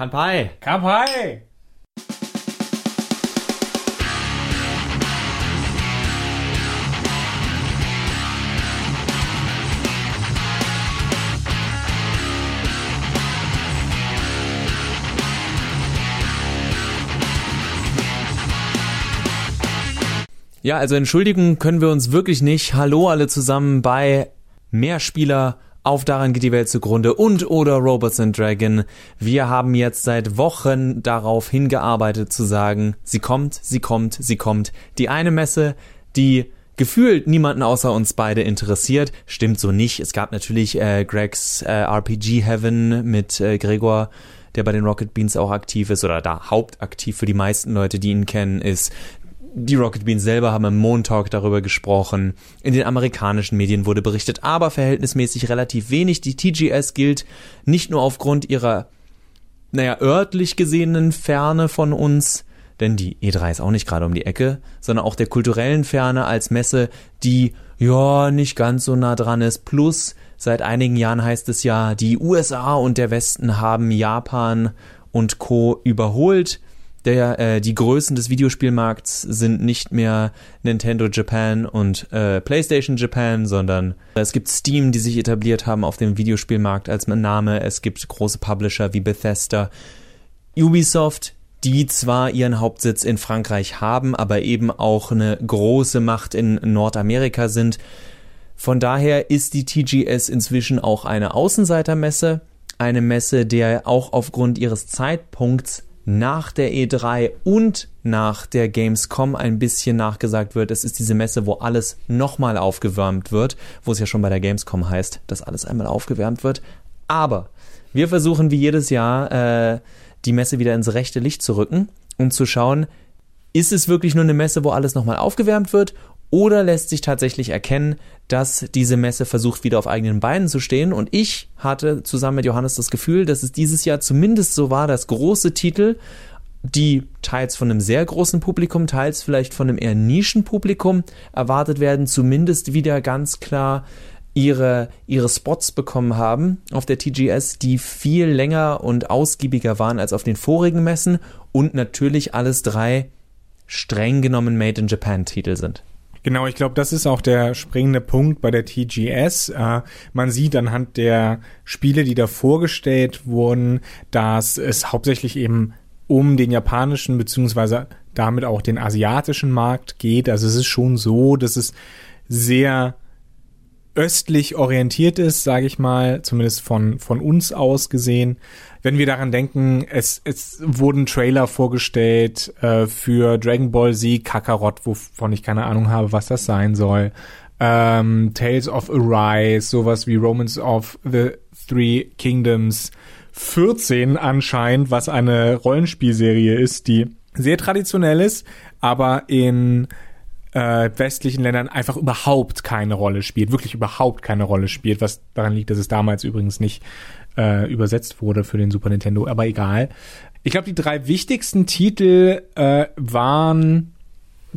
Kanpai! Kanpai! Ja, also entschuldigen können wir uns wirklich nicht. Hallo alle zusammen bei Mehrspieler auf Daran geht die Welt zugrunde und oder Robots and Dragon. Wir haben jetzt seit Wochen darauf hingearbeitet zu sagen, sie kommt, sie kommt, sie kommt. Die eine Messe, die gefühlt niemanden außer uns beide interessiert, stimmt so nicht. Es gab natürlich äh, Gregs äh, RPG Heaven mit äh, Gregor der bei den Rocket Beans auch aktiv ist oder da hauptaktiv für die meisten Leute, die ihn kennen, ist die Rocket Beans selber haben im Montalk darüber gesprochen. In den amerikanischen Medien wurde berichtet, aber verhältnismäßig relativ wenig. Die TGS gilt nicht nur aufgrund ihrer, naja, örtlich gesehenen Ferne von uns, denn die E3 ist auch nicht gerade um die Ecke, sondern auch der kulturellen Ferne als Messe, die ja nicht ganz so nah dran ist. Plus, seit einigen Jahren heißt es ja, die USA und der Westen haben Japan und Co. überholt der, äh, die Größen des Videospielmarkts sind nicht mehr Nintendo Japan und äh, PlayStation Japan, sondern es gibt Steam, die sich etabliert haben auf dem Videospielmarkt als Name. Es gibt große Publisher wie Bethesda, Ubisoft, die zwar ihren Hauptsitz in Frankreich haben, aber eben auch eine große Macht in Nordamerika sind. Von daher ist die TGS inzwischen auch eine Außenseitermesse, eine Messe, der auch aufgrund ihres Zeitpunkts nach der E3 und nach der Gamescom ein bisschen nachgesagt wird. Es ist diese Messe, wo alles nochmal aufgewärmt wird, wo es ja schon bei der Gamescom heißt, dass alles einmal aufgewärmt wird. Aber wir versuchen wie jedes Jahr äh, die Messe wieder ins rechte Licht zu rücken und zu schauen, ist es wirklich nur eine Messe, wo alles nochmal aufgewärmt wird oder lässt sich tatsächlich erkennen, dass diese Messe versucht, wieder auf eigenen Beinen zu stehen? Und ich hatte zusammen mit Johannes das Gefühl, dass es dieses Jahr zumindest so war, dass große Titel, die teils von einem sehr großen Publikum, teils vielleicht von einem eher Nischenpublikum erwartet werden, zumindest wieder ganz klar ihre, ihre Spots bekommen haben auf der TGS, die viel länger und ausgiebiger waren als auf den vorigen Messen und natürlich alles drei streng genommen Made in Japan Titel sind. Genau, ich glaube, das ist auch der springende Punkt bei der TGS. Äh, man sieht anhand der Spiele, die da vorgestellt wurden, dass es hauptsächlich eben um den japanischen beziehungsweise damit auch den asiatischen Markt geht. Also es ist schon so, dass es sehr östlich orientiert ist, sage ich mal, zumindest von, von uns aus gesehen. Wenn wir daran denken, es, es wurden Trailer vorgestellt äh, für Dragon Ball Z Kakarot, wovon ich keine Ahnung habe, was das sein soll. Ähm, Tales of Arise, sowas wie Romans of the Three Kingdoms 14 anscheinend, was eine Rollenspielserie ist, die sehr traditionell ist, aber in äh, westlichen Ländern einfach überhaupt keine Rolle spielt, wirklich überhaupt keine Rolle spielt, was daran liegt, dass es damals übrigens nicht äh, übersetzt wurde für den Super Nintendo, aber egal. Ich glaube, die drei wichtigsten Titel äh, waren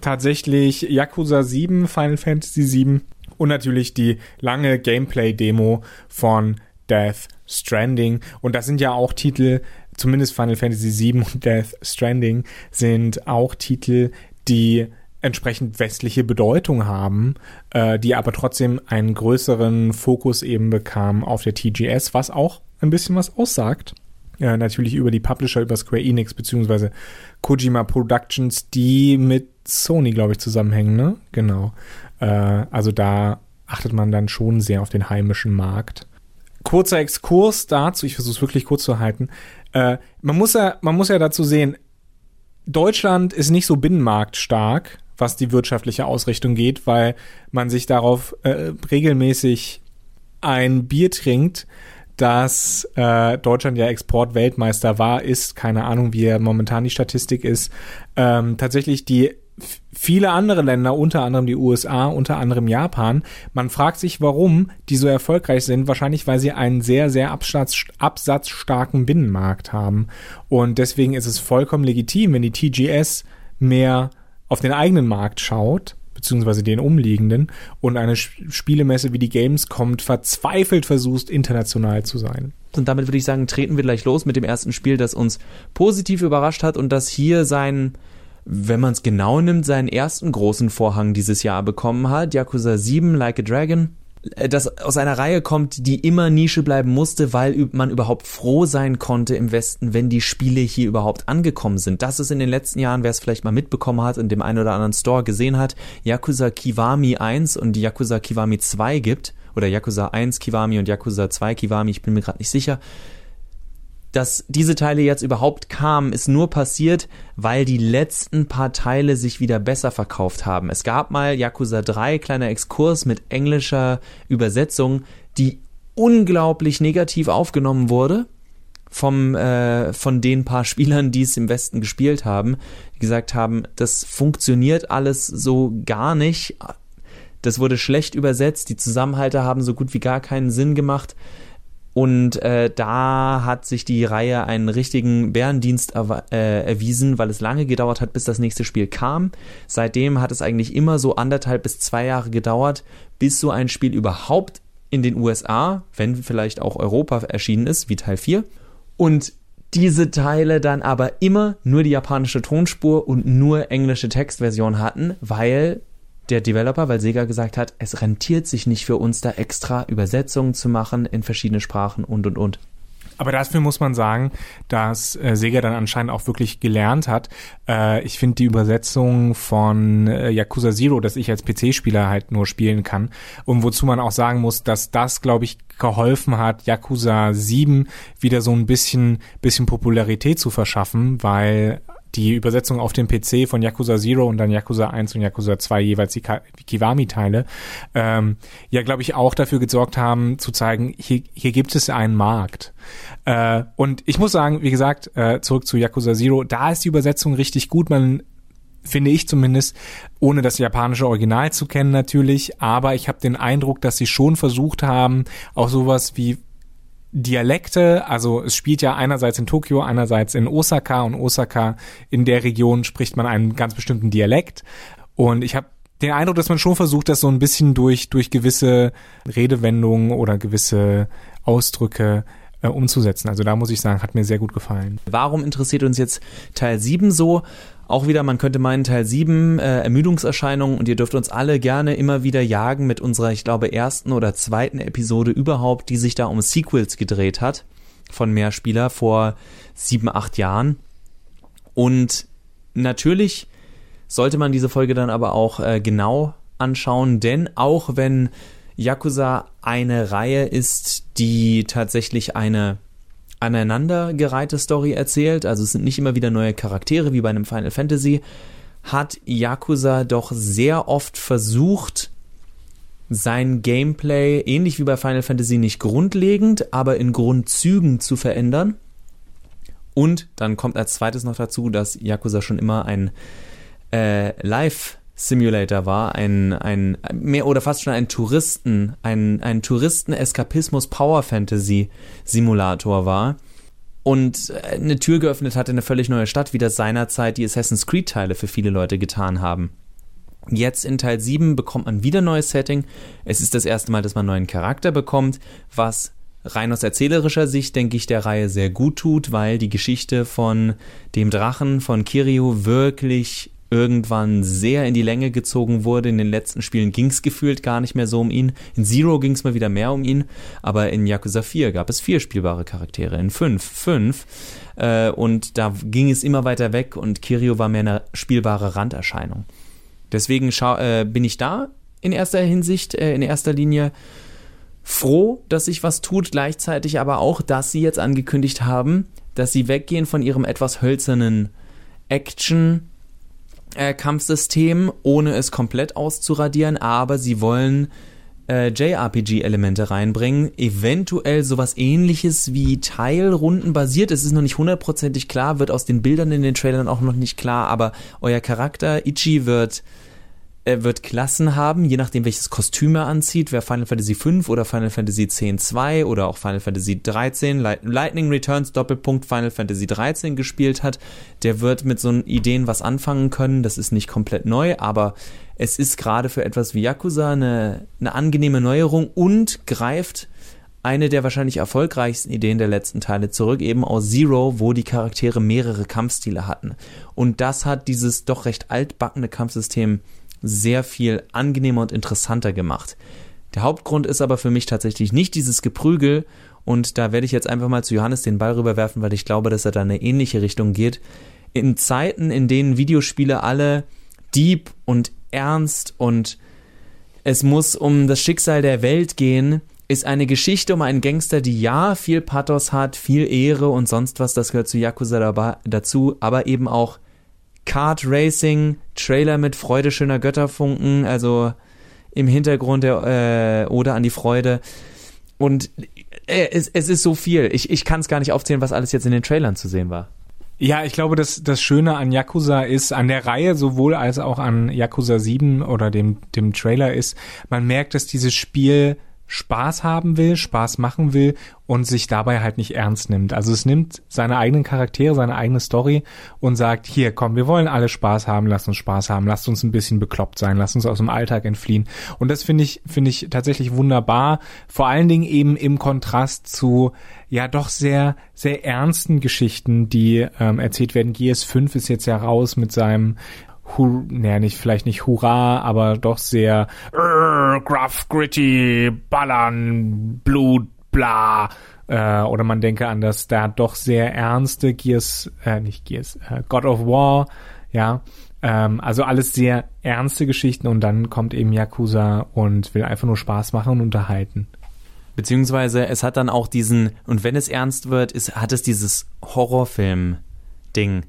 tatsächlich Yakuza 7, Final Fantasy 7 und natürlich die lange Gameplay-Demo von Death Stranding. Und das sind ja auch Titel, zumindest Final Fantasy 7 und Death Stranding sind auch Titel, die entsprechend westliche Bedeutung haben, äh, die aber trotzdem einen größeren Fokus eben bekamen auf der TGS, was auch ein bisschen was aussagt. Ja, natürlich über die Publisher, über Square Enix beziehungsweise Kojima Productions, die mit Sony, glaube ich, zusammenhängen, ne? Genau. Äh, also da achtet man dann schon sehr auf den heimischen Markt. Kurzer Exkurs dazu, ich versuche es wirklich kurz zu halten. Äh, man, muss ja, man muss ja dazu sehen, Deutschland ist nicht so binnenmarktstark was die wirtschaftliche Ausrichtung geht, weil man sich darauf äh, regelmäßig ein Bier trinkt, dass äh, Deutschland ja Exportweltmeister war, ist, keine Ahnung, wie momentan die Statistik ist, ähm, tatsächlich die viele andere Länder, unter anderem die USA, unter anderem Japan. Man fragt sich, warum die so erfolgreich sind. Wahrscheinlich, weil sie einen sehr, sehr absatz, absatzstarken Binnenmarkt haben. Und deswegen ist es vollkommen legitim, wenn die TGS mehr auf den eigenen Markt schaut beziehungsweise den umliegenden und eine Spielemesse wie die Games kommt verzweifelt versucht, international zu sein. Und damit würde ich sagen, treten wir gleich los mit dem ersten Spiel, das uns positiv überrascht hat und das hier sein, wenn man es genau nimmt, seinen ersten großen Vorhang dieses Jahr bekommen hat. Yakuza 7 Like a Dragon. Äh, das aus einer Reihe kommt, die immer Nische bleiben musste, weil man überhaupt froh sein konnte im Westen, wenn die Spiele hier überhaupt angekommen sind. Das ist in den letzten Jahren, wer es vielleicht mal mitbekommen hat, in dem einen oder anderen Store gesehen hat, Yakuza Kiwami 1 und Yakuza Kiwami 2 gibt, oder Yakuza 1 Kiwami und Yakuza 2 Kiwami, ich bin mir gerade nicht sicher dass diese Teile jetzt überhaupt kamen, ist nur passiert, weil die letzten paar Teile sich wieder besser verkauft haben. Es gab mal Yakuza 3, kleiner Exkurs mit englischer Übersetzung, die unglaublich negativ aufgenommen wurde vom äh, von den paar Spielern, die es im Westen gespielt haben, die gesagt haben, das funktioniert alles so gar nicht. Das wurde schlecht übersetzt, die Zusammenhalte haben so gut wie gar keinen Sinn gemacht. Und äh, da hat sich die Reihe einen richtigen Bärendienst äh, erwiesen, weil es lange gedauert hat, bis das nächste Spiel kam. Seitdem hat es eigentlich immer so anderthalb bis zwei Jahre gedauert, bis so ein Spiel überhaupt in den USA, wenn vielleicht auch Europa erschienen ist, wie Teil 4. Und diese Teile dann aber immer nur die japanische Tonspur und nur englische Textversion hatten, weil der Developer, weil Sega gesagt hat, es rentiert sich nicht für uns, da extra Übersetzungen zu machen in verschiedene Sprachen und und und. Aber dafür muss man sagen, dass äh, Sega dann anscheinend auch wirklich gelernt hat. Äh, ich finde die Übersetzung von äh, Yakuza Zero, dass ich als PC-Spieler halt nur spielen kann. Und wozu man auch sagen muss, dass das, glaube ich, geholfen hat, Yakuza 7 wieder so ein bisschen, bisschen Popularität zu verschaffen, weil die Übersetzung auf dem PC von Yakuza Zero und dann Yakuza 1 und Yakuza 2 jeweils die Kiwami-Teile, ähm, ja, glaube ich, auch dafür gesorgt haben, zu zeigen, hier, hier gibt es einen Markt. Äh, und ich muss sagen, wie gesagt, äh, zurück zu Yakuza Zero, da ist die Übersetzung richtig gut. Man finde ich zumindest, ohne das japanische Original zu kennen natürlich, aber ich habe den Eindruck, dass sie schon versucht haben, auch sowas wie Dialekte, also es spielt ja einerseits in Tokio, einerseits in Osaka und Osaka in der Region spricht man einen ganz bestimmten Dialekt und ich habe den Eindruck, dass man schon versucht, das so ein bisschen durch durch gewisse Redewendungen oder gewisse Ausdrücke äh, umzusetzen. Also da muss ich sagen, hat mir sehr gut gefallen. Warum interessiert uns jetzt Teil 7 so? Auch wieder, man könnte meinen, Teil 7, äh, Ermüdungserscheinungen und ihr dürft uns alle gerne immer wieder jagen mit unserer, ich glaube, ersten oder zweiten Episode überhaupt, die sich da um Sequels gedreht hat von Mehrspieler vor sieben, acht Jahren. Und natürlich sollte man diese Folge dann aber auch äh, genau anschauen, denn auch wenn Yakuza eine Reihe ist, die tatsächlich eine aneinandergereihte Story erzählt, also es sind nicht immer wieder neue Charaktere wie bei einem Final Fantasy, hat Yakuza doch sehr oft versucht, sein Gameplay, ähnlich wie bei Final Fantasy, nicht grundlegend, aber in Grundzügen zu verändern. Und dann kommt als zweites noch dazu, dass Yakuza schon immer ein äh, Live- Simulator war, ein, ein mehr oder fast schon ein Touristen, ein, ein Touristen-Eskapismus Power Fantasy Simulator war und eine Tür geöffnet hat in eine völlig neue Stadt, wie das seinerzeit die Assassin's Creed Teile für viele Leute getan haben. Jetzt in Teil 7 bekommt man wieder neues Setting. Es ist das erste Mal, dass man einen neuen Charakter bekommt, was rein aus erzählerischer Sicht, denke ich, der Reihe sehr gut tut, weil die Geschichte von dem Drachen von Kiryu wirklich irgendwann sehr in die Länge gezogen wurde. In den letzten Spielen ging es gefühlt gar nicht mehr so um ihn. In Zero ging es mal wieder mehr um ihn, aber in Yakuza 4 gab es vier spielbare Charaktere, in 5 fünf. Äh, und da ging es immer weiter weg und Kirio war mehr eine spielbare Randerscheinung. Deswegen äh, bin ich da in erster Hinsicht, äh, in erster Linie froh, dass sich was tut, gleichzeitig aber auch, dass sie jetzt angekündigt haben, dass sie weggehen von ihrem etwas hölzernen Action äh, Kampfsystem, ohne es komplett auszuradieren, aber sie wollen äh, JRPG-Elemente reinbringen, eventuell sowas ähnliches wie Teilrunden basiert. Es ist noch nicht hundertprozentig klar, wird aus den Bildern in den Trailern auch noch nicht klar, aber euer Charakter Ichi wird er wird Klassen haben, je nachdem welches Kostüm er anzieht, wer Final Fantasy V oder Final Fantasy X-2 oder auch Final Fantasy 13, Lightning Returns Doppelpunkt Final Fantasy 13 gespielt hat, der wird mit so Ideen was anfangen können. Das ist nicht komplett neu, aber es ist gerade für etwas wie Yakuza eine, eine angenehme Neuerung und greift eine der wahrscheinlich erfolgreichsten Ideen der letzten Teile zurück, eben aus Zero, wo die Charaktere mehrere Kampfstile hatten. Und das hat dieses doch recht altbackene Kampfsystem sehr viel angenehmer und interessanter gemacht. Der Hauptgrund ist aber für mich tatsächlich nicht dieses Geprügel und da werde ich jetzt einfach mal zu Johannes den Ball rüberwerfen, weil ich glaube, dass er da eine ähnliche Richtung geht. In Zeiten, in denen Videospiele alle deep und ernst und es muss um das Schicksal der Welt gehen, ist eine Geschichte um einen Gangster, die ja viel Pathos hat, viel Ehre und sonst was, das gehört zu Yakuza dazu, aber eben auch Kart Racing, Trailer mit Freude schöner Götterfunken, also im Hintergrund der äh, Ode an die Freude. Und äh, es, es ist so viel. Ich, ich kann es gar nicht aufzählen, was alles jetzt in den Trailern zu sehen war. Ja, ich glaube, das, das Schöne an Yakuza ist, an der Reihe sowohl als auch an Yakuza 7 oder dem, dem Trailer ist, man merkt, dass dieses Spiel Spaß haben will, Spaß machen will und sich dabei halt nicht ernst nimmt. Also es nimmt seine eigenen Charaktere, seine eigene Story und sagt, hier, komm, wir wollen alle Spaß haben, lasst uns Spaß haben, lasst uns ein bisschen bekloppt sein, lasst uns aus dem Alltag entfliehen. Und das finde ich, finde ich tatsächlich wunderbar. Vor allen Dingen eben im Kontrast zu, ja, doch sehr, sehr ernsten Geschichten, die ähm, erzählt werden. GS5 ist jetzt ja raus mit seinem Hur naja, nicht, vielleicht nicht Hurra, aber doch sehr äh, gruff, gritty, ballern, Blut, bla. Äh, oder man denke an das da doch sehr ernste Gears, äh, nicht Gears, äh, God of War, ja. Ähm, also alles sehr ernste Geschichten und dann kommt eben Yakuza und will einfach nur Spaß machen und unterhalten. Beziehungsweise es hat dann auch diesen, und wenn es ernst wird, ist, hat es dieses Horrorfilm-Ding.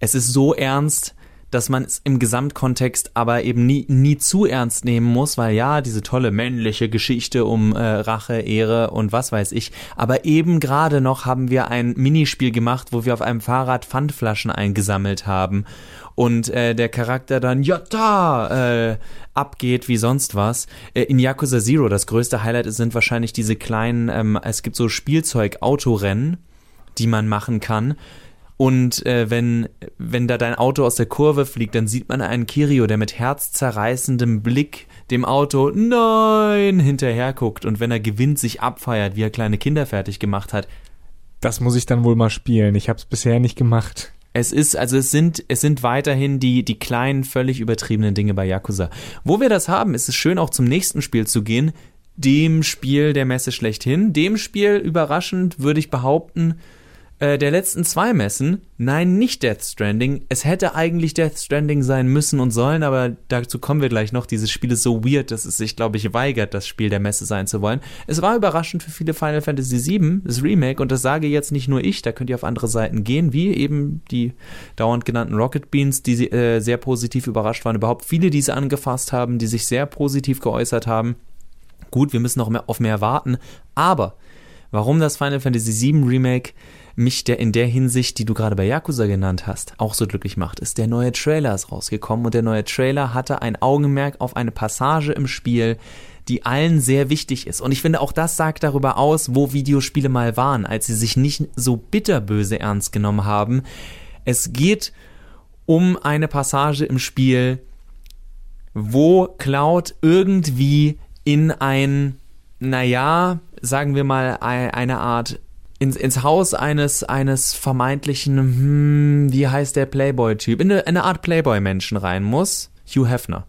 Es ist so ernst, dass man es im Gesamtkontext aber eben nie, nie zu ernst nehmen muss, weil ja, diese tolle männliche Geschichte um äh, Rache, Ehre und was weiß ich, aber eben gerade noch haben wir ein Minispiel gemacht, wo wir auf einem Fahrrad Pfandflaschen eingesammelt haben. Und äh, der Charakter dann ja da äh, abgeht wie sonst was. Äh, in Yakuza Zero das größte Highlight sind wahrscheinlich diese kleinen, ähm, es gibt so Spielzeug-Autorennen, die man machen kann und äh, wenn, wenn da dein Auto aus der Kurve fliegt, dann sieht man einen Kirio, der mit herzzerreißendem Blick dem Auto Nein hinterher guckt und wenn er gewinnt, sich abfeiert, wie er kleine Kinder fertig gemacht hat. Das muss ich dann wohl mal spielen. Ich habe es bisher nicht gemacht. Es ist, also es sind, es sind weiterhin die, die kleinen, völlig übertriebenen Dinge bei Yakuza. Wo wir das haben, ist es schön, auch zum nächsten Spiel zu gehen. Dem Spiel der Messe schlechthin. Dem Spiel, überraschend, würde ich behaupten, äh, der letzten zwei Messen, nein, nicht Death Stranding. Es hätte eigentlich Death Stranding sein müssen und sollen, aber dazu kommen wir gleich noch. Dieses Spiel ist so weird, dass es sich, glaube ich, weigert, das Spiel der Messe sein zu wollen. Es war überraschend für viele Final Fantasy VII, das Remake, und das sage jetzt nicht nur ich, da könnt ihr auf andere Seiten gehen, wie eben die dauernd genannten Rocket Beans, die äh, sehr positiv überrascht waren, überhaupt viele, die sie angefasst haben, die sich sehr positiv geäußert haben. Gut, wir müssen noch mehr, auf mehr warten, aber warum das Final Fantasy VII Remake mich der in der Hinsicht, die du gerade bei Yakuza genannt hast, auch so glücklich macht, ist der neue Trailer ist rausgekommen und der neue Trailer hatte ein Augenmerk auf eine Passage im Spiel, die allen sehr wichtig ist. Und ich finde, auch das sagt darüber aus, wo Videospiele mal waren, als sie sich nicht so bitterböse ernst genommen haben. Es geht um eine Passage im Spiel, wo Cloud irgendwie in ein, naja, sagen wir mal, eine Art ins, ins Haus eines, eines vermeintlichen, hm, wie heißt der Playboy-Typ, in eine, eine Art Playboy-Menschen rein muss, Hugh Hefner.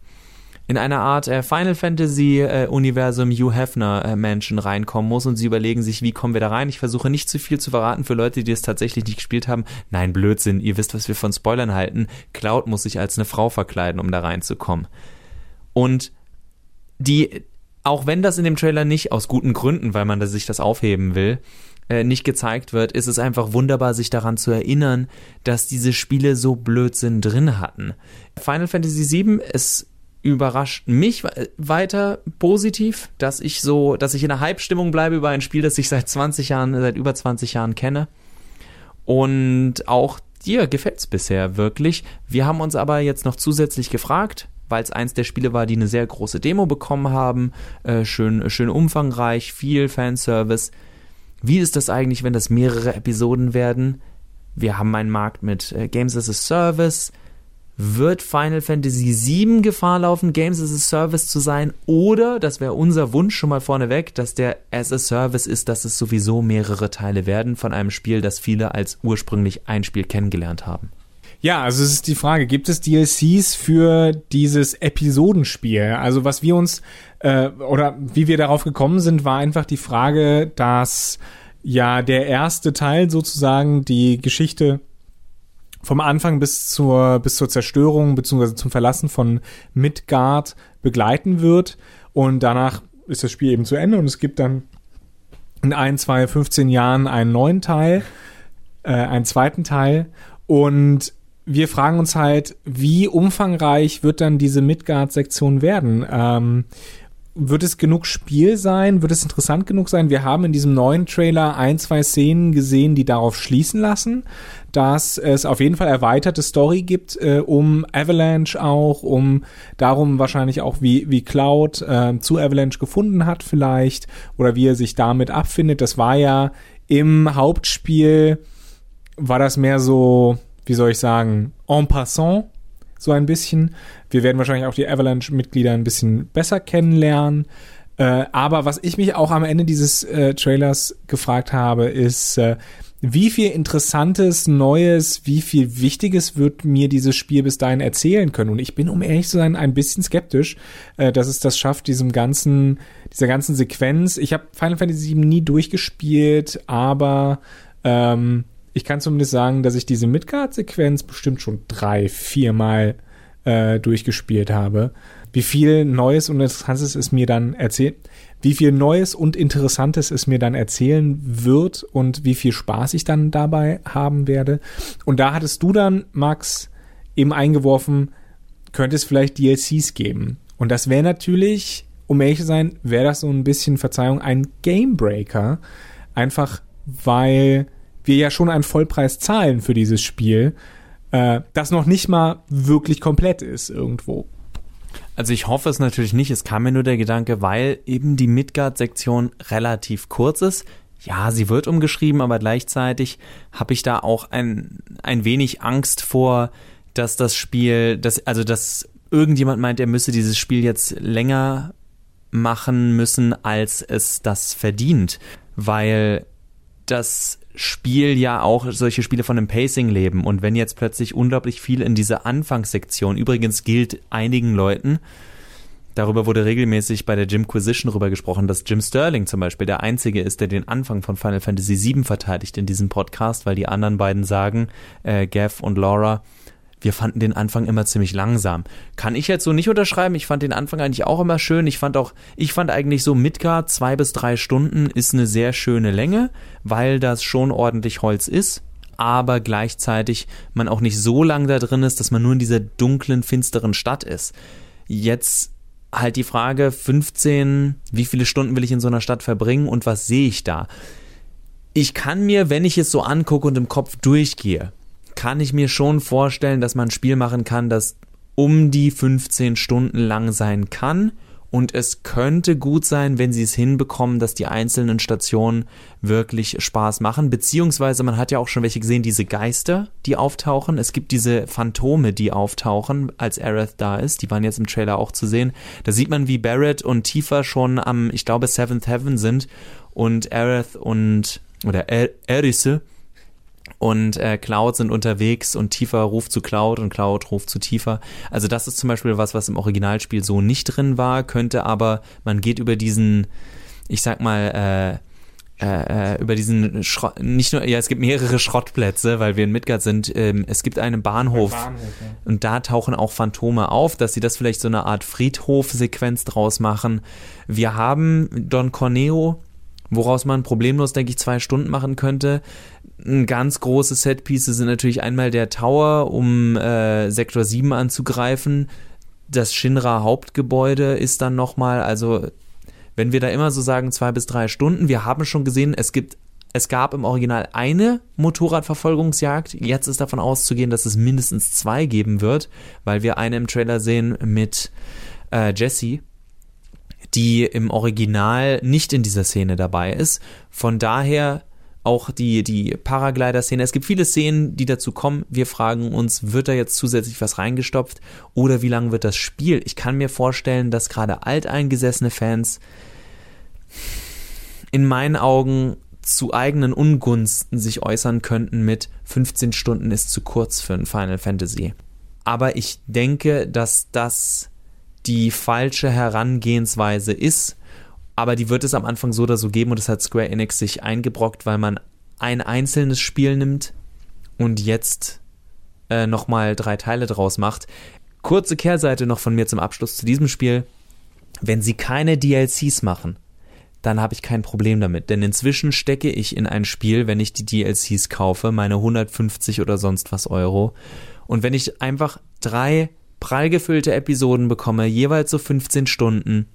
In eine Art äh, Final Fantasy-Universum äh, Hugh Hefner-Menschen äh, reinkommen muss und sie überlegen sich, wie kommen wir da rein. Ich versuche nicht zu viel zu verraten für Leute, die es tatsächlich nicht gespielt haben. Nein, Blödsinn, ihr wisst, was wir von Spoilern halten. Cloud muss sich als eine Frau verkleiden, um da reinzukommen. Und die, auch wenn das in dem Trailer nicht aus guten Gründen, weil man sich das aufheben will, äh, nicht gezeigt wird, ist es einfach wunderbar, sich daran zu erinnern, dass diese Spiele so Blödsinn drin hatten. Final Fantasy VII, es überrascht mich weiter positiv, dass ich so, dass ich in einer Hype-Stimmung bleibe über ein Spiel, das ich seit 20 Jahren, seit über 20 Jahren kenne. Und auch dir gefällt's bisher wirklich. Wir haben uns aber jetzt noch zusätzlich gefragt, weil es eins der Spiele war, die eine sehr große Demo bekommen haben. Äh, schön, schön umfangreich, viel Fanservice. Wie ist das eigentlich, wenn das mehrere Episoden werden? Wir haben einen Markt mit äh, Games as a Service. Wird Final Fantasy VII Gefahr laufen, Games as a Service zu sein? Oder, das wäre unser Wunsch schon mal vorneweg, dass der as a Service ist, dass es sowieso mehrere Teile werden von einem Spiel, das viele als ursprünglich ein Spiel kennengelernt haben. Ja, also es ist die Frage, gibt es DLCs für dieses Episodenspiel? Also was wir uns äh, oder wie wir darauf gekommen sind, war einfach die Frage, dass ja der erste Teil sozusagen die Geschichte vom Anfang bis zur bis zur Zerstörung beziehungsweise zum Verlassen von Midgard begleiten wird und danach ist das Spiel eben zu Ende und es gibt dann in ein, zwei, 15 Jahren einen neuen Teil, äh, einen zweiten Teil und wir fragen uns halt, wie umfangreich wird dann diese Midgard-Sektion werden? Ähm, wird es genug Spiel sein? Wird es interessant genug sein? Wir haben in diesem neuen Trailer ein, zwei Szenen gesehen, die darauf schließen lassen, dass es auf jeden Fall erweiterte Story gibt, äh, um Avalanche auch, um darum wahrscheinlich auch, wie, wie Cloud äh, zu Avalanche gefunden hat vielleicht oder wie er sich damit abfindet. Das war ja im Hauptspiel, war das mehr so, wie soll ich sagen, en passant, so ein bisschen. Wir werden wahrscheinlich auch die Avalanche-Mitglieder ein bisschen besser kennenlernen. Äh, aber was ich mich auch am Ende dieses äh, Trailers gefragt habe, ist, äh, wie viel Interessantes, Neues, wie viel Wichtiges wird mir dieses Spiel bis dahin erzählen können? Und ich bin, um ehrlich zu sein, ein bisschen skeptisch, äh, dass es das schafft, diesem ganzen, dieser ganzen Sequenz. Ich habe Final Fantasy VII nie durchgespielt, aber ähm, ich kann zumindest sagen, dass ich diese Midgard-Sequenz bestimmt schon drei, viermal äh, durchgespielt habe. Wie viel Neues und Interessantes es mir dann erzählt, wie viel Neues und Interessantes es mir dann erzählen wird und wie viel Spaß ich dann dabei haben werde. Und da hattest du dann, Max, eben eingeworfen, könnte es vielleicht DLCs geben. Und das wäre natürlich, um ehrlich zu sein, wäre das so ein bisschen, Verzeihung, ein Gamebreaker. Einfach weil wir ja schon einen Vollpreis zahlen für dieses Spiel, äh, das noch nicht mal wirklich komplett ist irgendwo. Also ich hoffe es natürlich nicht, es kam mir nur der Gedanke, weil eben die Midgard-Sektion relativ kurz ist. Ja, sie wird umgeschrieben, aber gleichzeitig habe ich da auch ein, ein wenig Angst vor, dass das Spiel, dass, also dass irgendjemand meint, er müsse dieses Spiel jetzt länger machen müssen, als es das verdient. Weil das Spiel ja auch solche Spiele von einem Pacing leben. Und wenn jetzt plötzlich unglaublich viel in diese Anfangssektion, übrigens gilt einigen Leuten, darüber wurde regelmäßig bei der Jimquisition rüber gesprochen, dass Jim Sterling zum Beispiel der Einzige ist, der den Anfang von Final Fantasy VII verteidigt in diesem Podcast, weil die anderen beiden sagen, äh, Gav und Laura, wir fanden den Anfang immer ziemlich langsam. Kann ich jetzt so nicht unterschreiben. Ich fand den Anfang eigentlich auch immer schön. Ich fand auch, ich fand eigentlich so Midgard zwei bis drei Stunden ist eine sehr schöne Länge, weil das schon ordentlich Holz ist aber gleichzeitig man auch nicht so lang da drin ist, dass man nur in dieser dunklen, finsteren Stadt ist. Jetzt halt die Frage 15, wie viele Stunden will ich in so einer Stadt verbringen und was sehe ich da? Ich kann mir, wenn ich es so angucke und im Kopf durchgehe, kann ich mir schon vorstellen, dass man ein Spiel machen kann, das um die 15 Stunden lang sein kann. Und es könnte gut sein, wenn sie es hinbekommen, dass die einzelnen Stationen wirklich Spaß machen. Beziehungsweise man hat ja auch schon welche gesehen, diese Geister, die auftauchen. Es gibt diese Phantome, die auftauchen, als Aerith da ist. Die waren jetzt im Trailer auch zu sehen. Da sieht man, wie Barrett und Tifa schon am, ich glaube, Seventh Heaven sind. Und Aerith und, oder Erise und äh, Cloud sind unterwegs und Tifa ruft zu Cloud und Cloud ruft zu Tifa. Also das ist zum Beispiel was, was im Originalspiel so nicht drin war, könnte aber, man geht über diesen, ich sag mal, äh, äh, über diesen Schrott, nicht nur, ja, es gibt mehrere Schrottplätze, weil wir in Midgard sind. Ähm, es gibt einen Bahnhof, Bahnhof ja. und da tauchen auch Phantome auf, dass sie das vielleicht so eine Art Friedhof-Sequenz draus machen. Wir haben Don Corneo, woraus man problemlos, denke ich, zwei Stunden machen könnte. Ein ganz großes Setpiece sind natürlich einmal der Tower, um äh, Sektor 7 anzugreifen. Das Shinra Hauptgebäude ist dann nochmal, also wenn wir da immer so sagen, zwei bis drei Stunden, wir haben schon gesehen, es gibt Es gab im Original eine Motorradverfolgungsjagd. Jetzt ist davon auszugehen, dass es mindestens zwei geben wird, weil wir eine im Trailer sehen mit äh, Jesse, die im Original nicht in dieser Szene dabei ist. Von daher auch die, die Paraglider-Szene. Es gibt viele Szenen, die dazu kommen. Wir fragen uns, wird da jetzt zusätzlich was reingestopft oder wie lang wird das Spiel? Ich kann mir vorstellen, dass gerade alteingesessene Fans in meinen Augen zu eigenen Ungunsten sich äußern könnten mit 15 Stunden ist zu kurz für ein Final Fantasy. Aber ich denke, dass das die falsche Herangehensweise ist, aber die wird es am Anfang so oder so geben und das hat Square Enix sich eingebrockt, weil man ein einzelnes Spiel nimmt und jetzt äh, nochmal drei Teile draus macht. Kurze Kehrseite noch von mir zum Abschluss zu diesem Spiel. Wenn sie keine DLCs machen, dann habe ich kein Problem damit. Denn inzwischen stecke ich in ein Spiel, wenn ich die DLCs kaufe, meine 150 oder sonst was Euro. Und wenn ich einfach drei prall gefüllte Episoden bekomme, jeweils so 15 Stunden,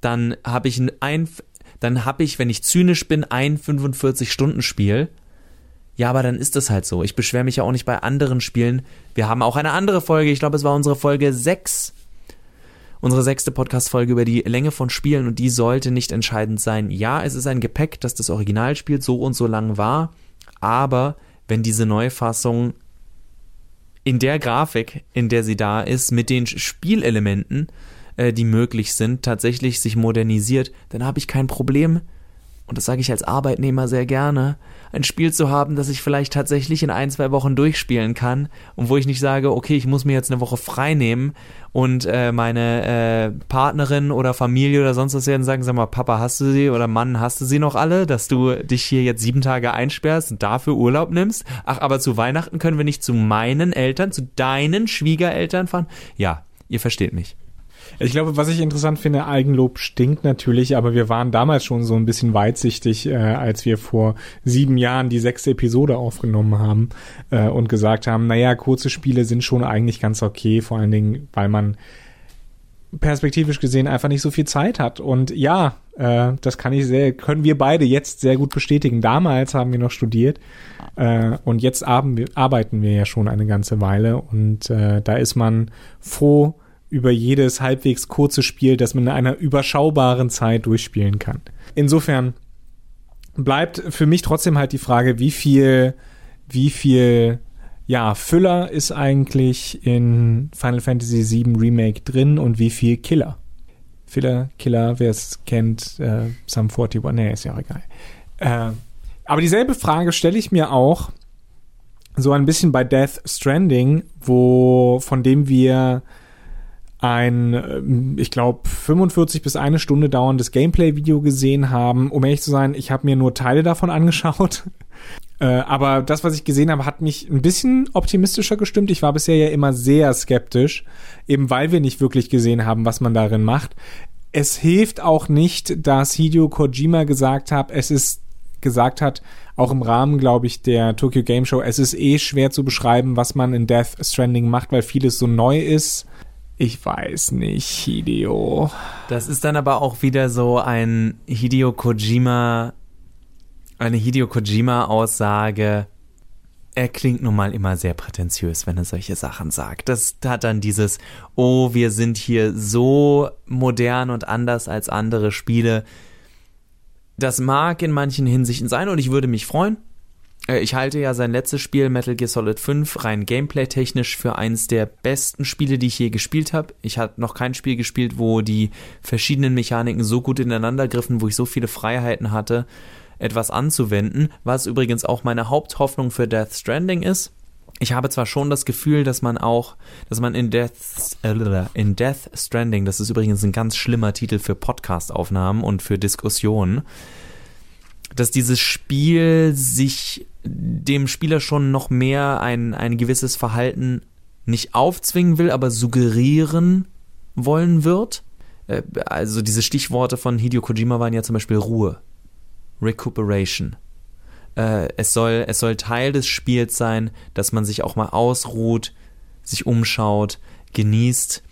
dann habe ich ein, dann habe ich, wenn ich zynisch bin, ein 45-Stunden-Spiel. Ja, aber dann ist das halt so. Ich beschwere mich ja auch nicht bei anderen Spielen. Wir haben auch eine andere Folge, ich glaube, es war unsere Folge 6 unsere sechste Podcast-Folge über die Länge von Spielen und die sollte nicht entscheidend sein. Ja, es ist ein Gepäck, dass das Originalspiel so und so lang war, aber wenn diese Neufassung in der Grafik, in der sie da ist, mit den Spielelementen, äh, die möglich sind, tatsächlich sich modernisiert, dann habe ich kein Problem. Und das sage ich als Arbeitnehmer sehr gerne, ein Spiel zu haben, das ich vielleicht tatsächlich in ein, zwei Wochen durchspielen kann und wo ich nicht sage, okay, ich muss mir jetzt eine Woche frei nehmen und äh, meine äh, Partnerin oder Familie oder sonst was werden sagen, sag mal, Papa, hast du sie oder Mann, hast du sie noch alle, dass du dich hier jetzt sieben Tage einsperrst und dafür Urlaub nimmst? Ach, aber zu Weihnachten können wir nicht zu meinen Eltern, zu deinen Schwiegereltern fahren? Ja, ihr versteht mich. Ich glaube, was ich interessant finde, Eigenlob stinkt natürlich, aber wir waren damals schon so ein bisschen weitsichtig, äh, als wir vor sieben Jahren die sechste Episode aufgenommen haben äh, und gesagt haben, naja, kurze Spiele sind schon eigentlich ganz okay, vor allen Dingen, weil man perspektivisch gesehen einfach nicht so viel Zeit hat. Und ja, äh, das kann ich sehr, können wir beide jetzt sehr gut bestätigen. Damals haben wir noch studiert äh, und jetzt arbeiten wir ja schon eine ganze Weile und äh, da ist man froh, über jedes halbwegs kurze Spiel, das man in einer überschaubaren Zeit durchspielen kann. Insofern bleibt für mich trotzdem halt die Frage, wie viel, wie viel, ja, Füller ist eigentlich in Final Fantasy VII Remake drin und wie viel Killer? Filler, Killer, wer es kennt, äh, Sum 41, nee, ist ja auch egal. Äh, aber dieselbe Frage stelle ich mir auch so ein bisschen bei Death Stranding, wo, von dem wir ein, ähm, ich glaube, 45 bis eine Stunde dauerndes Gameplay-Video gesehen haben. Um ehrlich zu sein, ich habe mir nur Teile davon angeschaut. Äh, aber das, was ich gesehen habe, hat mich ein bisschen optimistischer gestimmt. Ich war bisher ja immer sehr skeptisch, eben weil wir nicht wirklich gesehen haben, was man darin macht. Es hilft auch nicht, dass Hideo Kojima gesagt hat, es ist gesagt hat, auch im Rahmen, glaube ich, der Tokyo Game Show, es ist eh schwer zu beschreiben, was man in Death Stranding macht, weil vieles so neu ist. Ich weiß nicht, Hideo. Das ist dann aber auch wieder so ein Hideo Kojima, eine Hideo Kojima-Aussage. Er klingt nun mal immer sehr prätentiös, wenn er solche Sachen sagt. Das hat dann dieses, oh, wir sind hier so modern und anders als andere Spiele. Das mag in manchen Hinsichten sein und ich würde mich freuen, ich halte ja sein letztes Spiel Metal Gear Solid 5 rein gameplay-technisch für eines der besten Spiele, die ich je gespielt habe. Ich habe noch kein Spiel gespielt, wo die verschiedenen Mechaniken so gut ineinander griffen, wo ich so viele Freiheiten hatte, etwas anzuwenden, was übrigens auch meine Haupthoffnung für Death Stranding ist. Ich habe zwar schon das Gefühl, dass man auch, dass man in Death, äh, in Death Stranding, das ist übrigens ein ganz schlimmer Titel für Podcast-Aufnahmen und für Diskussionen, dass dieses Spiel sich dem Spieler schon noch mehr ein, ein gewisses Verhalten nicht aufzwingen will, aber suggerieren wollen wird. Äh, also diese Stichworte von Hideo Kojima waren ja zum Beispiel Ruhe, Recuperation. Äh, es soll, es soll Teil des Spiels sein, dass man sich auch mal ausruht, sich umschaut, genießt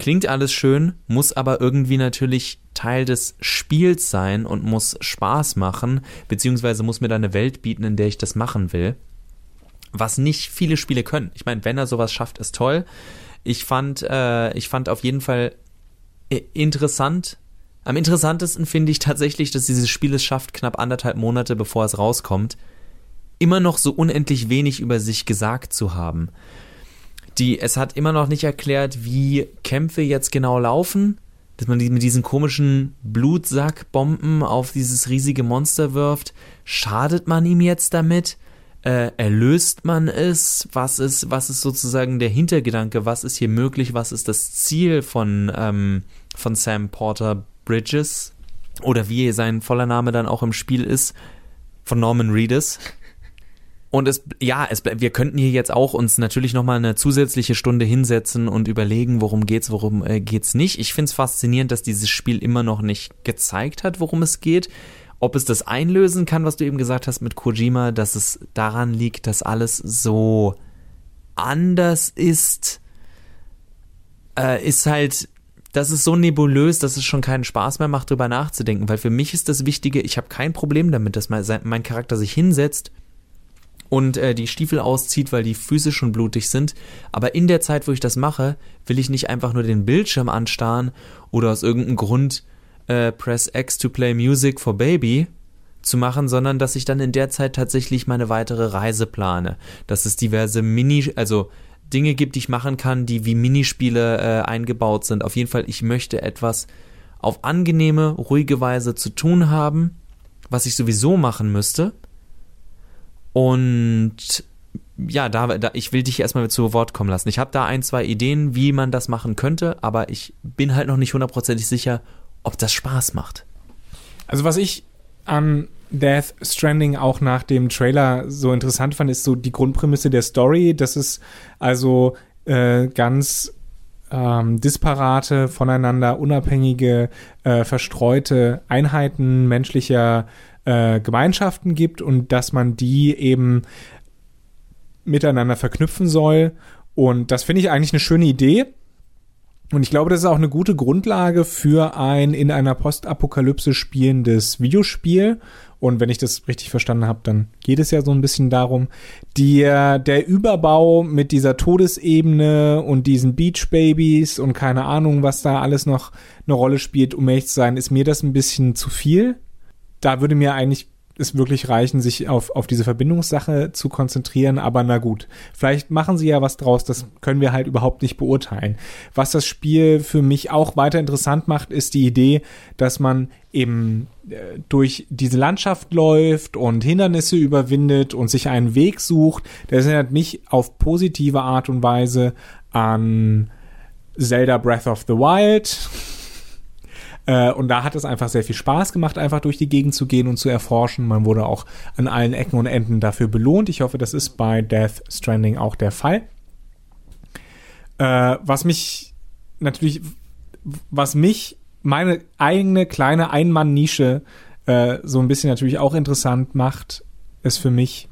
Klingt alles schön, muss aber irgendwie natürlich Teil des Spiels sein und muss Spaß machen, beziehungsweise muss mir da eine Welt bieten, in der ich das machen will. Was nicht viele Spiele können. Ich meine, wenn er sowas schafft, ist toll. Ich fand, äh, ich fand auf jeden Fall äh, interessant. Am interessantesten finde ich tatsächlich, dass dieses Spiel es schafft, knapp anderthalb Monate bevor es rauskommt, immer noch so unendlich wenig über sich gesagt zu haben die, es hat immer noch nicht erklärt, wie Kämpfe jetzt genau laufen. Dass man die mit diesen komischen Blutsackbomben auf dieses riesige Monster wirft. Schadet man ihm jetzt damit? Äh, erlöst man es? Was ist, was ist sozusagen der Hintergedanke? Was ist hier möglich? Was ist das Ziel von, ähm, von Sam Porter Bridges? Oder wie sein voller Name dann auch im Spiel ist, von Norman Reedus. Und es, ja, es, wir könnten hier jetzt auch uns natürlich nochmal eine zusätzliche Stunde hinsetzen und überlegen, worum geht's, worum äh, geht's nicht. Ich finde es faszinierend, dass dieses Spiel immer noch nicht gezeigt hat, worum es geht. Ob es das einlösen kann, was du eben gesagt hast mit Kojima, dass es daran liegt, dass alles so anders ist, äh, ist halt, das ist so nebulös, dass es schon keinen Spaß mehr macht, drüber nachzudenken. Weil für mich ist das Wichtige, ich habe kein Problem damit, dass mein, mein Charakter sich hinsetzt und äh, die Stiefel auszieht, weil die Füße schon blutig sind. Aber in der Zeit, wo ich das mache, will ich nicht einfach nur den Bildschirm anstarren oder aus irgendeinem Grund äh, Press X to play Music for Baby zu machen, sondern dass ich dann in der Zeit tatsächlich meine weitere Reise plane. Dass es diverse Mini, also Dinge gibt, die ich machen kann, die wie Minispiele äh, eingebaut sind. Auf jeden Fall, ich möchte etwas auf angenehme, ruhige Weise zu tun haben, was ich sowieso machen müsste und ja, da, da, ich will dich erstmal zu Wort kommen lassen. Ich habe da ein, zwei Ideen, wie man das machen könnte, aber ich bin halt noch nicht hundertprozentig sicher, ob das Spaß macht. Also was ich an Death Stranding auch nach dem Trailer so interessant fand, ist so die Grundprämisse der Story. Das ist also äh, ganz ähm, disparate, voneinander unabhängige, äh, verstreute Einheiten menschlicher äh, Gemeinschaften gibt und dass man die eben miteinander verknüpfen soll. Und das finde ich eigentlich eine schöne Idee. Und ich glaube, das ist auch eine gute Grundlage für ein in einer Postapokalypse spielendes Videospiel. Und wenn ich das richtig verstanden habe, dann geht es ja so ein bisschen darum. Der, der Überbau mit dieser Todesebene und diesen Beach Babies und keine Ahnung, was da alles noch eine Rolle spielt, um ehrlich zu sein, ist mir das ein bisschen zu viel da würde mir eigentlich es wirklich reichen, sich auf, auf diese Verbindungssache zu konzentrieren, aber na gut. Vielleicht machen sie ja was draus, das können wir halt überhaupt nicht beurteilen. Was das Spiel für mich auch weiter interessant macht, ist die Idee, dass man eben äh, durch diese Landschaft läuft und Hindernisse überwindet und sich einen Weg sucht. Das erinnert mich auf positive Art und Weise an Zelda Breath of the Wild äh, und da hat es einfach sehr viel Spaß gemacht, einfach durch die Gegend zu gehen und zu erforschen. Man wurde auch an allen Ecken und Enden dafür belohnt. Ich hoffe, das ist bei Death Stranding auch der Fall. Äh, was mich natürlich, was mich meine eigene kleine Einmann-Nische äh, so ein bisschen natürlich auch interessant macht, ist für mich,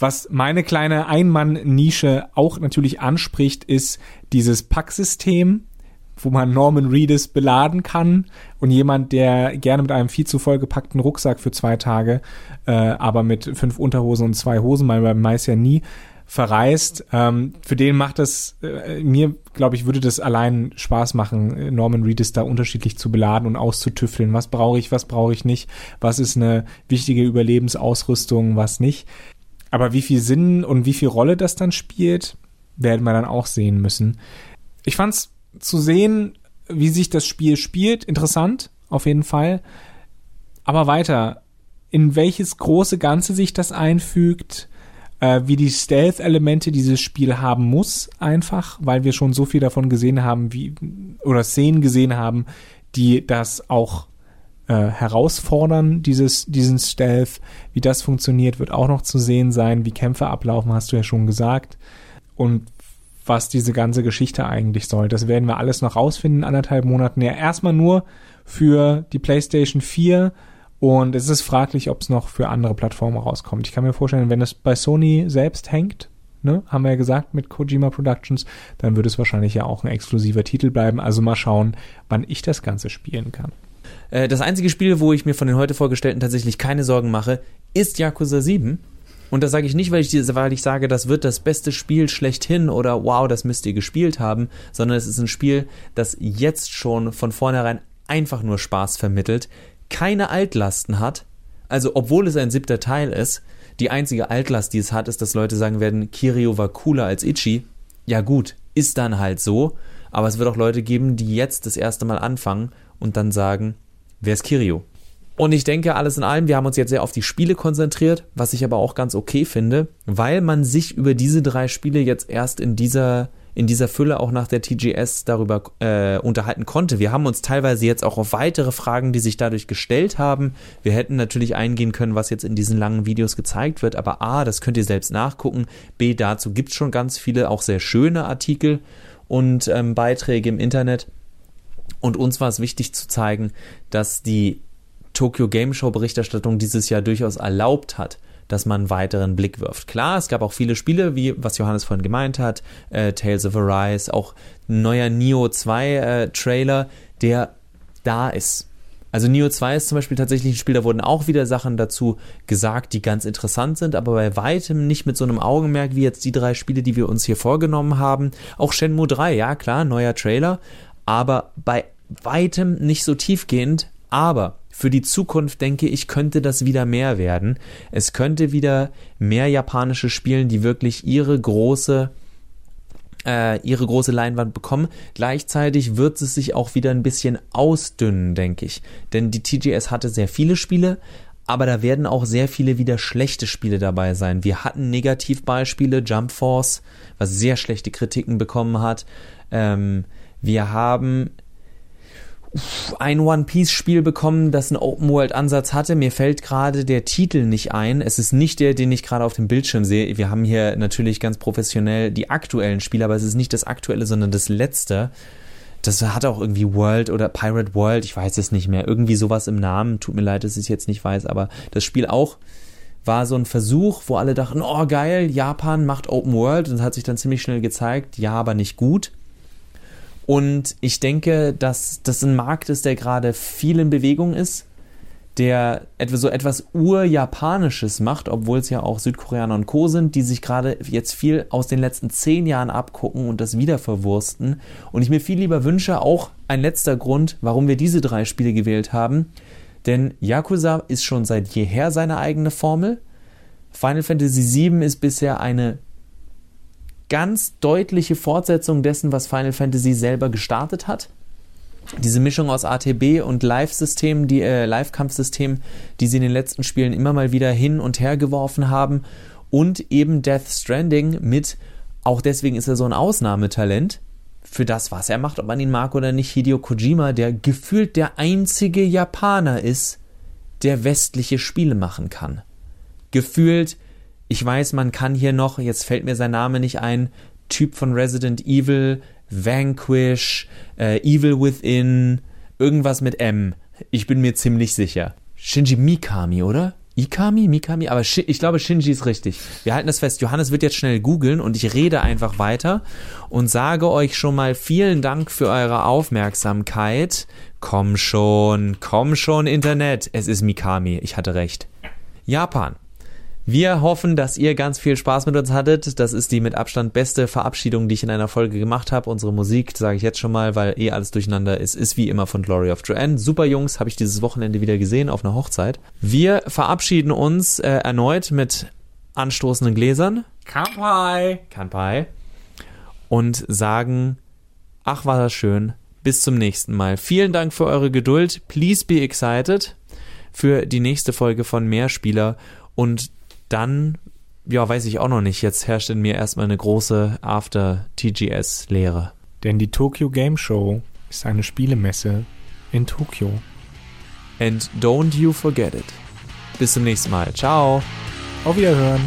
was meine kleine Einmann-Nische auch natürlich anspricht, ist dieses Packsystem, wo man Norman Reedus beladen kann und jemand, der gerne mit einem viel zu vollgepackten Rucksack für zwei Tage, äh, aber mit fünf Unterhosen und zwei Hosen, weil man weiß ja nie, verreist. Ähm, für den macht das, äh, mir glaube ich, würde das allein Spaß machen, Norman Reedus da unterschiedlich zu beladen und auszutüffeln. Was brauche ich, was brauche ich nicht? Was ist eine wichtige Überlebensausrüstung, was nicht? Aber wie viel Sinn und wie viel Rolle das dann spielt, werden wir dann auch sehen müssen. Ich fand's zu sehen, wie sich das Spiel spielt, interessant, auf jeden Fall. Aber weiter, in welches große Ganze sich das einfügt, äh, wie die Stealth-Elemente dieses Spiel haben muss, einfach, weil wir schon so viel davon gesehen haben, wie, oder Szenen gesehen haben, die das auch äh, herausfordern, dieses, diesen Stealth. Wie das funktioniert, wird auch noch zu sehen sein. Wie Kämpfe ablaufen, hast du ja schon gesagt. Und was diese ganze Geschichte eigentlich soll. Das werden wir alles noch rausfinden in anderthalb Monaten. Ja, erstmal nur für die PlayStation 4 und es ist fraglich, ob es noch für andere Plattformen rauskommt. Ich kann mir vorstellen, wenn es bei Sony selbst hängt, ne, haben wir ja gesagt, mit Kojima Productions, dann wird es wahrscheinlich ja auch ein exklusiver Titel bleiben. Also mal schauen, wann ich das Ganze spielen kann. Äh, das einzige Spiel, wo ich mir von den heute vorgestellten tatsächlich keine Sorgen mache, ist Yakuza 7. Und das sage ich nicht, weil ich, weil ich sage, das wird das beste Spiel schlechthin oder wow, das müsst ihr gespielt haben, sondern es ist ein Spiel, das jetzt schon von vornherein einfach nur Spaß vermittelt, keine Altlasten hat, also obwohl es ein siebter Teil ist, die einzige Altlast, die es hat, ist, dass Leute sagen werden, Kirio war cooler als Ichi. Ja gut, ist dann halt so, aber es wird auch Leute geben, die jetzt das erste Mal anfangen und dann sagen, wer ist Kirio? Und ich denke, alles in allem, wir haben uns jetzt sehr auf die Spiele konzentriert, was ich aber auch ganz okay finde, weil man sich über diese drei Spiele jetzt erst in dieser in dieser Fülle auch nach der TGS darüber äh, unterhalten konnte. Wir haben uns teilweise jetzt auch auf weitere Fragen, die sich dadurch gestellt haben. Wir hätten natürlich eingehen können, was jetzt in diesen langen Videos gezeigt wird, aber A, das könnt ihr selbst nachgucken. B, dazu gibt es schon ganz viele, auch sehr schöne Artikel und ähm, Beiträge im Internet. Und uns war es wichtig zu zeigen, dass die Tokyo Game Show Berichterstattung dieses Jahr durchaus erlaubt hat, dass man einen weiteren Blick wirft. Klar, es gab auch viele Spiele, wie was Johannes vorhin gemeint hat, äh, Tales of Arise, auch ein neuer Neo 2 äh, Trailer, der da ist. Also Neo 2 ist zum Beispiel tatsächlich ein Spiel, da wurden auch wieder Sachen dazu gesagt, die ganz interessant sind, aber bei weitem nicht mit so einem Augenmerk wie jetzt die drei Spiele, die wir uns hier vorgenommen haben. Auch Shenmue 3, ja klar, neuer Trailer, aber bei weitem nicht so tiefgehend, aber für die Zukunft denke ich, könnte das wieder mehr werden. Es könnte wieder mehr japanische Spielen, die wirklich ihre große äh, ihre große Leinwand bekommen. Gleichzeitig wird es sich auch wieder ein bisschen ausdünnen, denke ich. Denn die TGS hatte sehr viele Spiele, aber da werden auch sehr viele wieder schlechte Spiele dabei sein. Wir hatten Negativbeispiele, Jump Force, was sehr schlechte Kritiken bekommen hat. Ähm, wir haben ein One Piece Spiel bekommen, das einen Open World Ansatz hatte. Mir fällt gerade der Titel nicht ein. Es ist nicht der, den ich gerade auf dem Bildschirm sehe. Wir haben hier natürlich ganz professionell die aktuellen Spiele, aber es ist nicht das aktuelle, sondern das letzte. Das hat auch irgendwie World oder Pirate World, ich weiß es nicht mehr. Irgendwie sowas im Namen. Tut mir leid, dass ich es jetzt nicht weiß, aber das Spiel auch war so ein Versuch, wo alle dachten, oh geil, Japan macht Open World und hat sich dann ziemlich schnell gezeigt, ja, aber nicht gut. Und ich denke, dass das ein Markt ist, der gerade viel in Bewegung ist, der so etwas Urjapanisches macht, obwohl es ja auch Südkoreaner und Co. sind, die sich gerade jetzt viel aus den letzten zehn Jahren abgucken und das wieder verwursten. Und ich mir viel lieber wünsche, auch ein letzter Grund, warum wir diese drei Spiele gewählt haben. Denn Yakuza ist schon seit jeher seine eigene Formel. Final Fantasy VII ist bisher eine ganz deutliche Fortsetzung dessen, was Final Fantasy selber gestartet hat. Diese Mischung aus ATB und Live-System, die äh, Live-Kampfsystem, die sie in den letzten Spielen immer mal wieder hin und her geworfen haben und eben Death Stranding mit, auch deswegen ist er so ein Ausnahmetalent für das, was er macht, ob man ihn mag oder nicht, Hideo Kojima, der gefühlt der einzige Japaner ist, der westliche Spiele machen kann. Gefühlt ich weiß, man kann hier noch, jetzt fällt mir sein Name nicht ein, Typ von Resident Evil, Vanquish, äh, Evil Within, irgendwas mit M. Ich bin mir ziemlich sicher. Shinji Mikami, oder? Ikami? Mikami? Aber Shi ich glaube, Shinji ist richtig. Wir halten das fest. Johannes wird jetzt schnell googeln und ich rede einfach weiter und sage euch schon mal vielen Dank für eure Aufmerksamkeit. Komm schon, komm schon, Internet. Es ist Mikami. Ich hatte recht. Japan. Wir hoffen, dass ihr ganz viel Spaß mit uns hattet. Das ist die mit Abstand beste Verabschiedung, die ich in einer Folge gemacht habe. Unsere Musik, sage ich jetzt schon mal, weil eh alles durcheinander ist, ist wie immer von Glory of Joanne. Super Jungs, habe ich dieses Wochenende wieder gesehen auf einer Hochzeit. Wir verabschieden uns äh, erneut mit anstoßenden Gläsern. Kanpai! Kanpai. Und sagen, ach war das schön. Bis zum nächsten Mal. Vielen Dank für eure Geduld. Please be excited für die nächste Folge von Mehrspieler. Und dann, ja, weiß ich auch noch nicht. Jetzt herrscht in mir erstmal eine große After-TGS-Lehre. Denn die Tokyo Game Show ist eine Spielemesse in Tokio. And don't you forget it. Bis zum nächsten Mal. Ciao. Auf Wiederhören.